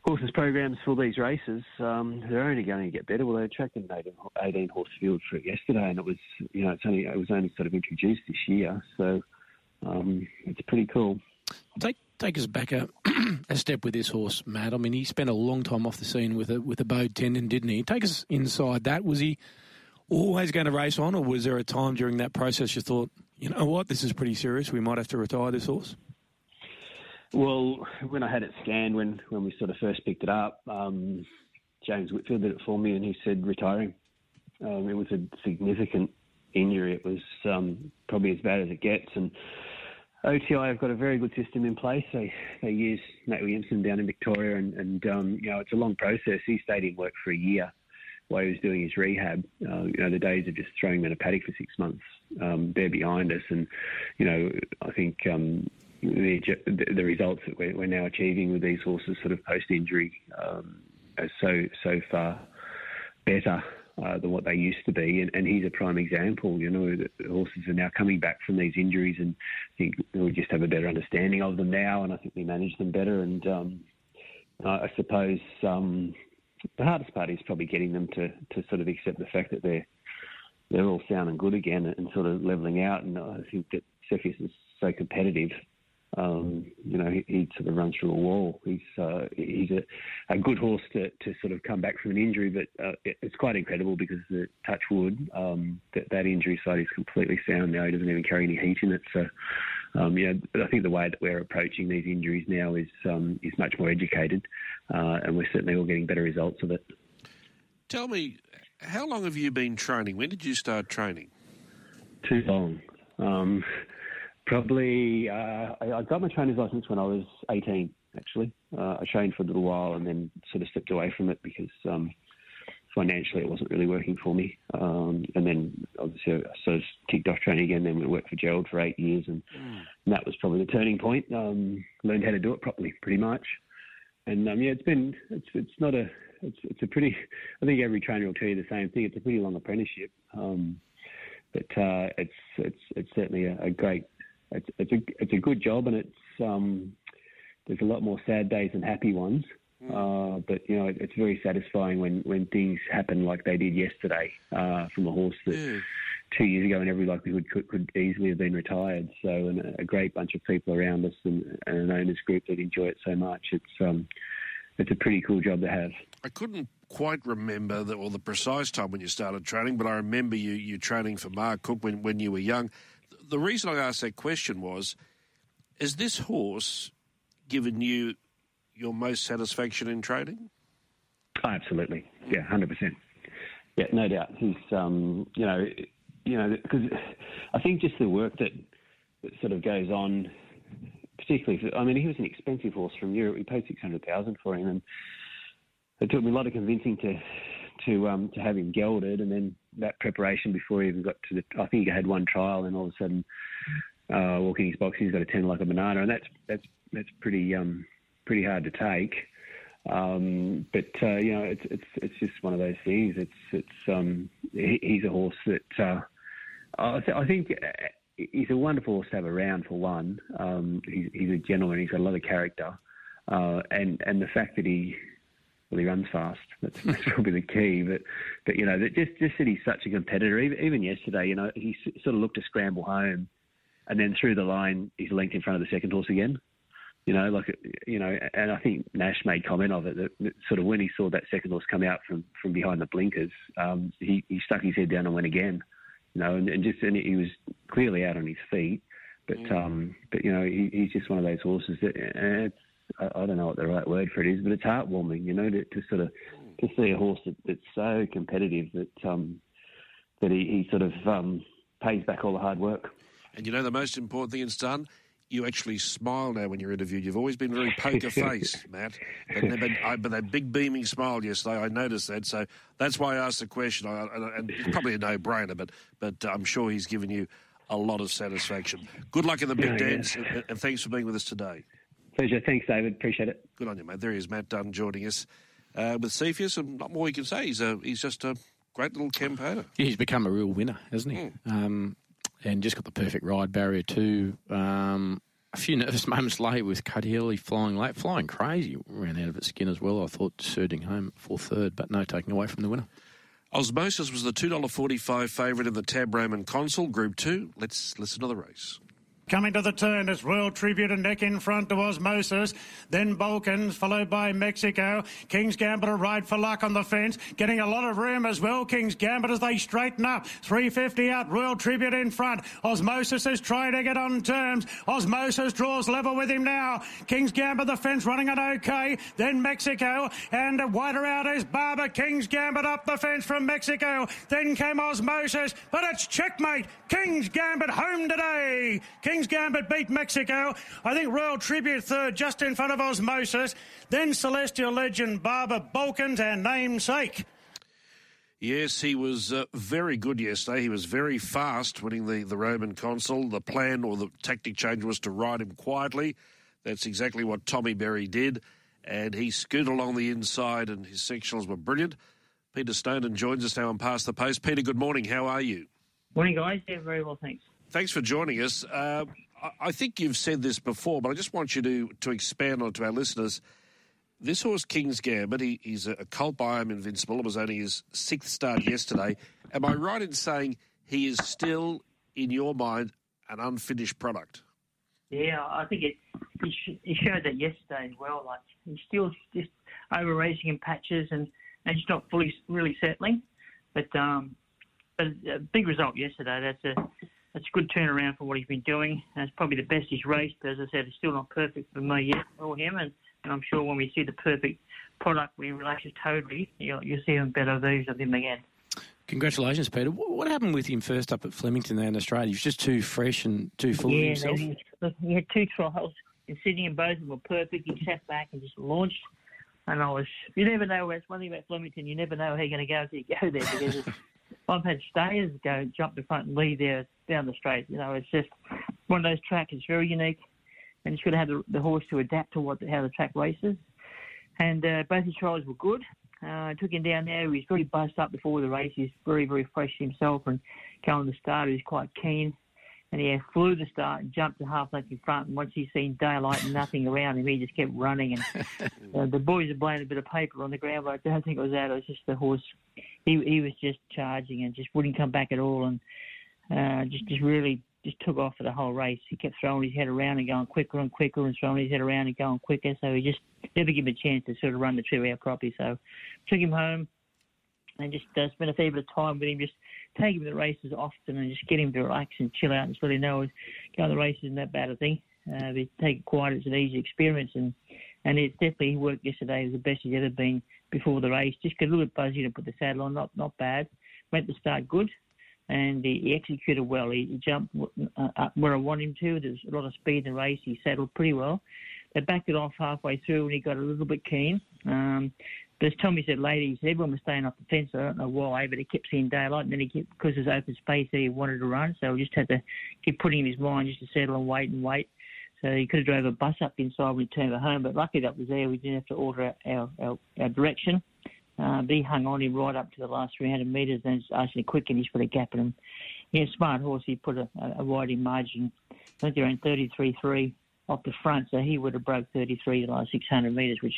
horses programs for these races, um, they're only going to get better. Well, they attracted an 18, 18 horse field it yesterday, and it was you know it's only it was only sort of introduced this year, so um, it's pretty cool. Take take us back a, a step with this horse, Matt. I mean, he spent a long time off the scene with a with a bowed tendon, didn't he? Take us inside that. Was he always going to race on, or was there a time during that process you thought, you know what, this is pretty serious. We might have to retire this horse. Well, when I had it scanned, when when we sort of first picked it up, um, James Whitfield did it for me, and he said retiring. Um, it was a significant injury. It was um, probably as bad as it gets, and OTI have got a very good system in place. They they use Matt Williamson down in Victoria, and, and um, you know it's a long process. He stayed in work for a year while he was doing his rehab. Uh, you know the days of just throwing him in a paddock for six months, um, they're behind us, and you know I think um, the, the results that we're, we're, now achieving with these horses, sort of post injury, um, are so so far better uh, than what they used to be. And, and, he's a prime example. You know, the horses are now coming back from these injuries, and I think we just have a better understanding of them now, and I think we manage them better. And um, I suppose um, the hardest part is probably getting them to, to sort of accept the fact that they're they're all sound and good again, and sort of leveling out. And I think that Cepheus is so competitive um, you know, he, he, sort of runs through a wall. He's uh, he's a, a good horse to, to sort of come back from an injury, but uh, it, it's quite incredible because the touch wood um, that that injury side is completely sound now. He doesn't even carry any heat in it. So, um, you know, I think the way that we're approaching these injuries now is um, is much more educated, uh, and we're certainly all getting better results of it. Tell me, how long have you been training? When did you start training? Too long. Probably, uh, I, got my trainer's license when I was 18. Actually, uh, I trained for a little while and then sort of stepped away from it because um, financially it wasn't really working for me. Um, and then obviously I sort of kicked off training again. Then we worked for Gerald for eight years, and, mm. and that was probably the turning point. Um, learned how to do it properly, pretty much. And um, yeah, it's been it's it's not a it's it's a pretty. I think every trainer will tell you the same thing. It's a pretty long apprenticeship, um, but uh, it's it's it's certainly a, a great it's, it's a it's a good job, and it's um, there's a lot more sad days than happy ones. Mm. Uh, but you know, it, it's very satisfying when, when things happen like they did yesterday uh, from a horse that mm. two years ago, in every likelihood, could, could easily have been retired. So, and a great bunch of people around us and, and an owners group that enjoy it so much. It's um, it's a pretty cool job to have. I couldn't quite remember the, or the precise time when you started training, but I remember you you training for Mark Cook when, when you were young the reason I asked that question was, is this horse given you your most satisfaction in trading? Absolutely, yeah, hundred percent. Yeah, no doubt. He's, um, you know, you know, because I think just the work that, that sort of goes on, particularly. For, I mean, he was an expensive horse from Europe. We paid six hundred thousand for him, and it took me a lot of convincing to to um, to have him gelded, and then that preparation before he even got to the. I think he had one trial, and all of a sudden, uh, walking his box, he's got a ten like a banana, and that's that's that's pretty um, pretty hard to take. Um, but uh, you know, it's it's it's just one of those things. It's it's um, he, he's a horse that uh, I, th- I think he's a wonderful horse to have around for one. Um, he's, he's a gentleman. He's got a lot of character, uh, and and the fact that he well, he runs fast. That's, that's probably the key. But, but you know, just just that he's such a competitor. Even, even yesterday, you know, he sort of looked to scramble home, and then through the line, he's linked in front of the second horse again. You know, like you know, and I think Nash made comment of it that, sort of when he saw that second horse come out from from behind the blinkers, um, he he stuck his head down and went again. You know, and, and just and he was clearly out on his feet. But mm. um, but you know, he, he's just one of those horses that it's I, I, don't know what the right word for it is, but it's heartwarming, you know, to, to sort of to see a horse that, that's so competitive that um, that he, he sort of um, pays back all the hard work. And you know, the most important thing it's done. You actually smile now when you're interviewed. You've always been very poker face, Matt. But, but, I, but, that big beaming smile yesterday, I noticed that. So that's why I asked the question. I, and it's probably a no-brainer, but but I'm sure he's given you a lot of satisfaction. Good luck in the big dance, yeah. and, and thanks for being with us today. Pleasure. Thanks, David. Appreciate it. Good on you, mate. There he is, Matt Dunn, joining us uh, with Cepheus, and not more you can say. He's a, he's just a great little campaigner. Yeah, he's become a real winner, hasn't he? Mm. Um, and just got the perfect ride barrier too. Um, a few nervous moments late with Cuddy flying late, flying crazy, ran out of its skin as well. I thought surging home for third, but no taking away from the winner. Osmosis was the $2.45 favourite in the Tab Roman Consul Group 2. Let's listen to the race. Coming to the turn is Royal Tribute and neck in front to Osmosis. Then Balkans, followed by Mexico. King's Gambit a ride for luck on the fence. Getting a lot of room as well. King's Gambit as they straighten up. 350 out. Royal Tribute in front. Osmosis is trying to get on terms. Osmosis draws level with him now. King's Gambit the fence running it okay. Then Mexico. And wider out is Barber. King's Gambit up the fence from Mexico. Then came Osmosis. But it's checkmate. King's Gambit home today. King's King's Gambit beat Mexico. I think Royal Tribute third, just in front of Osmosis. Then Celestial Legend, Barber Balkans, and Namesake. Yes, he was uh, very good yesterday. He was very fast winning the, the Roman Consul. The plan or the tactic change was to ride him quietly. That's exactly what Tommy Berry did. And he scooted along the inside, and his sectionals were brilliant. Peter Snowden joins us now on Past the Post. Peter, good morning. How are you? Morning, guys. Yeah, very well, thanks. Thanks for joining us. Uh, I think you've said this before, but I just want you to, to expand on to our listeners. This horse, King's Gambit, he, he's a colt by invincible. It was only his sixth start yesterday. Am I right in saying he is still, in your mind, an unfinished product? Yeah, I think it. He, sh- he showed that yesterday as well. Like he's still just over racing in patches and and just not fully really settling. But um, but a big result yesterday. That's a that's a good turnaround for what he's been doing. That's probably the best he's raced. As I said, it's still not perfect for me yet or him, and and I'm sure when we see the perfect product when he relaxes totally, you'll, you'll see even better views of him again. Congratulations, Peter. What happened with him first up at Flemington there in Australia? He was just too fresh and too full yeah, of himself. Look, he had two trials in Sydney and both of them were perfect. He sat back and just launched. And I was, you never know, that's one thing about Flemington, you never know how you're going to go until you go there because I've had stayers go jump the front and lead there down the straight. You know, it's just one of those tracks. It's very unique, and you've got to have the, the horse to adapt to what how the track races. And uh, both his trials were good. Uh, I took him down there. He was very buzzed up before the race. He's very, very fresh himself, and going to start, he was quite keen. And he flew the start and jumped to half length in front. And once he seen daylight and nothing around him, he just kept running. And uh, the boys are blowing a bit of paper on the ground, but I don't think it was that. It was just the horse. He he was just charging and just wouldn't come back at all, and uh, just just really just took off for the whole race. He kept throwing his head around and going quicker and quicker and throwing his head around and going quicker. So he just never gave him a chance to sort of run the trip out properly. So took him home and just uh, spent a fair bit of time with him, just take him to the races often and just get him to relax and chill out and just let him know going to the races isn't that bad a thing. Uh, take it quiet, it's an easy experience and and it definitely worked yesterday. Was the best he's ever been before the race. Just got a little bit buzzy to put the saddle on, not not bad. Went to start good, and he, executed well. He, jumped uh, up where I want him to. There's a lot of speed in the race. He settled pretty well. They backed it off halfway through, and he got a little bit keen. Um, but as Tommy said said everyone was staying off the fence. I don't know why, but he kept seeing daylight, and then he kept because there's open space that he wanted to run. So he just had to keep putting in his mind just to settle and wait and wait. So he could have drove a bus up inside when he turned home, but lucky that was there. We didn't have to alter our, our, our direction. Uh, but he hung on him right up to the last 300 metres and actually quick and he's put a gap in him. Yeah, smart horse. He put a, a wide margin. I think they're in 33.3 off the front, so he would have broke 33 the last 600 metres, which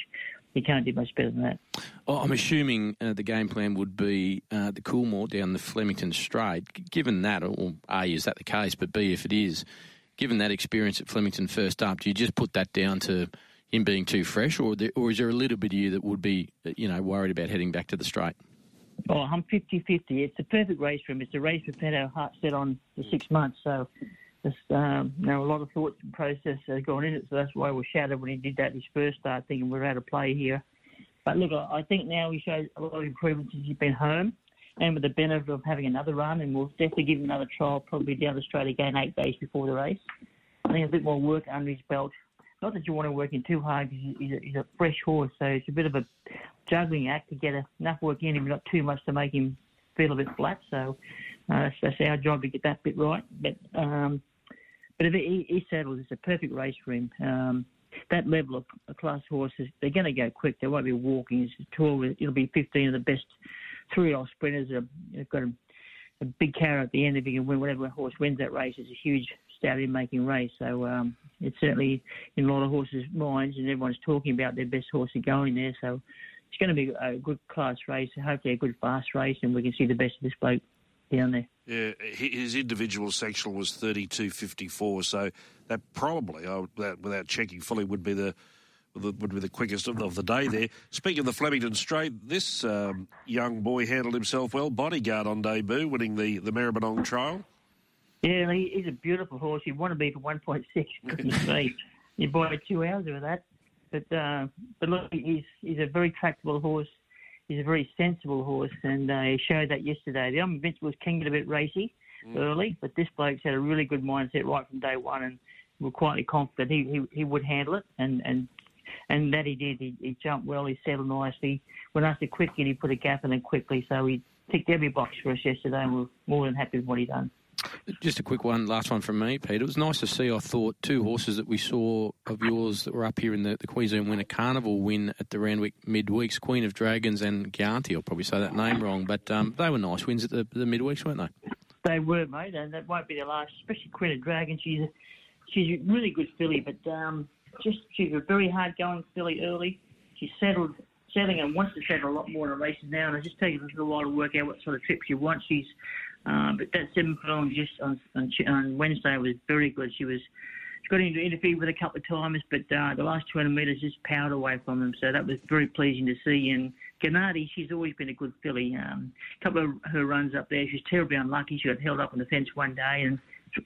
he can't do much better than that. Oh, I'm assuming uh, the game plan would be uh, the Coolmore down the Flemington Straight. Given that, or A, is that the case? But B, if it is, given that experience at Flemington first up, do you just put that down to him being too fresh, or or is there a little bit of you that would be, you know, worried about heading back to the straight? Oh, I'm 50-50. It's a perfect race for him. It's a race we've had our heart set on for six months, so there's um, a lot of thoughts and process has gone in it, so that's why we shouted when he did that his first start, thinking we're out of play here. But look, I think now he shows a lot of improvement since he's been home, and with the benefit of having another run, and we'll definitely give him another trial, probably down the straight again eight days before the race. I think a bit more work under his belt. Not that you want to work him too hard because he's a, he's a fresh horse, so it's a bit of a juggling act to get enough work in him, not too much to make him feel a bit flat. So uh, that's, that's our job to get that bit right. But um, but if he, settles, it's a perfect race for him. Um, that level of, class horses, they're going to go quick. They won't be walking. It's 12, it'll be 15 of the best three-year-old sprinters. They've got a, a big carrot at the end if you can win. Whatever horse wins that race, it's a huge stallion-making race. So um, it's certainly in a lot of horses' minds, and everyone's talking about their best horse going there. So it's going to be a good class race. Hopefully, a good fast race, and we can see the best of this bloke down there. Yeah, his individual sectional was thirty two fifty four, so that probably, without, without checking fully, would be the would be the quickest of, of the day there. Speaking of the Flemington Straight, this um, young boy handled himself well. Bodyguard on debut, winning the, the Maribyrnong trial. Yeah, he, he's a beautiful horse. He'd want to be for 1.6, couldn't you see? You buy two hours of that. But uh, but look, he's he's a very tractable horse. He's a very sensible horse, and uh, he showed that yesterday. The Invincible was king a bit racy, early, but this bloke's had a really good mindset right from day one, and we're quietly confident he, he, he would handle it, and, and and that he did. He, he jumped well, he settled nicely. When asked to quick quickly, he put a gap in it quickly, so he ticked every box for us yesterday, and we're more than happy with what he done. Just a quick one, last one from me, Pete. It was nice to see, I thought, two horses that we saw of yours that were up here in the, the Queensland Winter Carnival win at the Randwick midweeks, Queen of Dragons and Gianti. I'll probably say that name wrong, but um, they were nice wins at the, the midweeks, weren't they? They were, mate, and that won't be the last, especially Queen of Dragons. She's a, she's a really good filly, but um, just she's a very hard going filly early. She's settled, settling and wants to settle a lot more in races now, and it just takes a little while to work out what sort of trip she wants. She's uh, but that seven furlong just on, on, on Wednesday was very good. She was she got into interfere with a couple of times, but uh, the last 200 metres just powered away from them. So that was very pleasing to see. And Gennady, she's always been a good filly. Um, a couple of her runs up there, she's terribly unlucky. She got held up on the fence one day and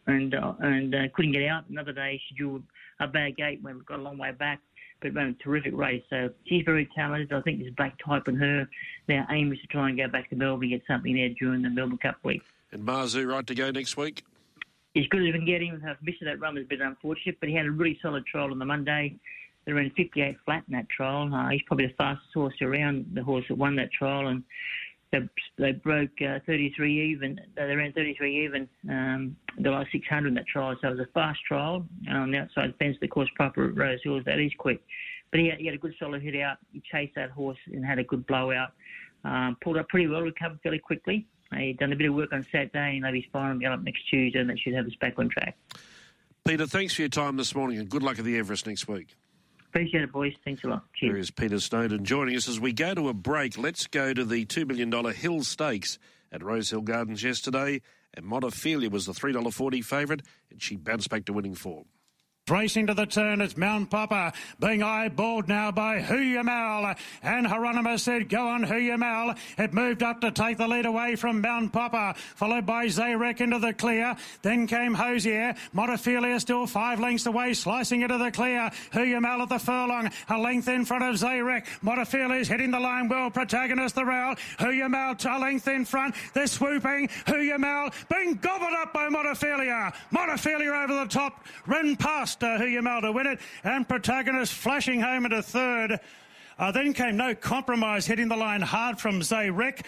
and uh, and uh, couldn't get out. Another day she drew a bad gate when got a long way back but ran a terrific race. So she's very talented. I think there's black type in her. Their aim is to try and go back to Melbourne and get something there during the Melbourne Cup week. And Mazu right to go next week? He's good as we can get him. Missing that run was a bit unfortunate, but he had a really solid trial on the Monday. They ran 58 flat in that trial. Uh, he's probably the fastest horse around, the horse that won that trial, and they, they broke uh, 33 even. They ran 33 even um, the last 600 in that trial, so it was a fast trial and on the outside fence. Of course, proper at Rose Hills, that is quick. But he had, he had, a good solid hit out. He chased that horse and had a good blowout. Um, pulled up pretty well, recovered fairly quickly. He'd done a bit of work on Saturday, and fine and up next Tuesday, and that should have us back on track. Peter, thanks for your time this morning, and good luck at the Everest next week. Appreciate it, boys. Thanks a lot. Cheers. There is Peter Snowden joining us as we go to a break. Let's go to the $2 million Hill Stakes at Rosehill Gardens yesterday. And Montefilia was the $3.40 favourite, and she bounced back to winning form. Racing to the turn, it's Mount Popper being eyeballed now by Huyamal. And Hieronymus said, go on Huyamal. It moved up to take the lead away from Mount Popper, followed by Zayrek into the clear. Then came Hosier. Montefilia still five lengths away, slicing into the clear. Huyamal at the furlong, a length in front of Zayrek. Montefilia hitting the line well, protagonist the rail. Huyamal a length in front. They're swooping. Huyamal being gobbled up by Montefilia. Montefilia over the top, run past uh, Huyamal to win it, and protagonist flashing home into third. Uh, then came no compromise, hitting the line hard from Zayrek.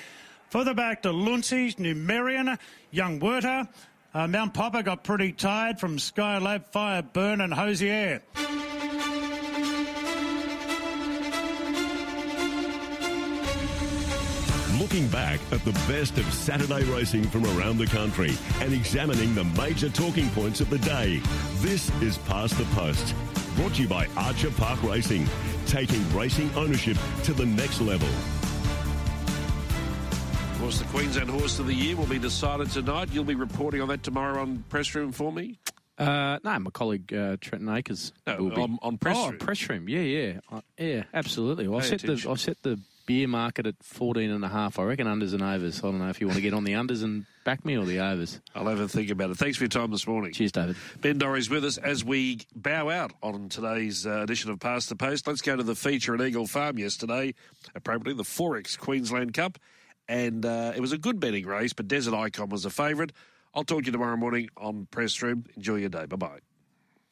Further back to Luncy, Numerian, Young Werther. Uh, Mount Popper got pretty tired from Skylab, Fire Burn, and Hosier. Looking back at the best of Saturday racing from around the country and examining the major talking points of the day. This is Past the Post. Brought to you by Archer Park Racing, taking racing ownership to the next level. Of course, the Queensland Horse of the Year will be decided tonight. You'll be reporting on that tomorrow on Press Room for me? Uh, no, my colleague uh, Trenton Akers. No, on, on, press oh, room. press room. Yeah, yeah, uh, yeah. Absolutely. Well, I set attention. the I set the beer market at 14 and a half. I reckon unders and overs. I don't know if you want to get on the unders and back me or the overs. I'll have a think about it. Thanks for your time this morning. Cheers, David. Ben Dorries with us as we bow out on today's uh, edition of Past the Post. Let's go to the feature at Eagle Farm yesterday, appropriately the Forex Queensland Cup. And uh, it was a good betting race, but Desert Icon was a favourite. I'll talk to you tomorrow morning on Press Room. Enjoy your day. Bye bye.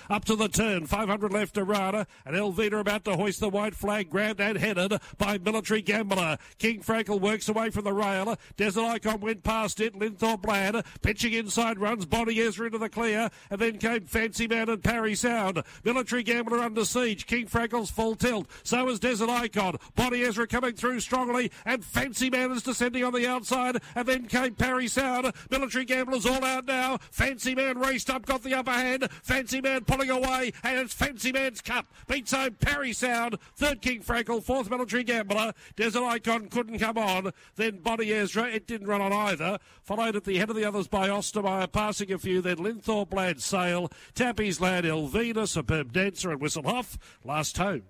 Up to the turn, 500 left Arana, and Elvita about to hoist the white flag, grabbed and headed by Military Gambler. King Frankel works away from the rail. Desert Icon went past it. Linthorpe Lad pitching inside runs Bonnie Ezra into the clear, and then came Fancy Man and Parry Sound. Military Gambler under siege. King Frankel's full tilt. So is Desert Icon. Bonnie Ezra coming through strongly, and Fancy Man is descending on the outside, and then came Parry Sound. Military Gambler's all out now. Fancy Man raced up, got the upper hand. Fancy Man pulling away, and it's Fancy Man's Cup. Beats home Parry Sound, third King Frankel, fourth Military Gambler. Desert Icon couldn't come on. Then Bonnie Ezra, it didn't run on either. Followed at the head of the others by Ostermeyer, passing a few. Then Linthorpe Lad Sale, Tappy's Lad Elvina, Superb Dancer, and Whistlehoff. Last home.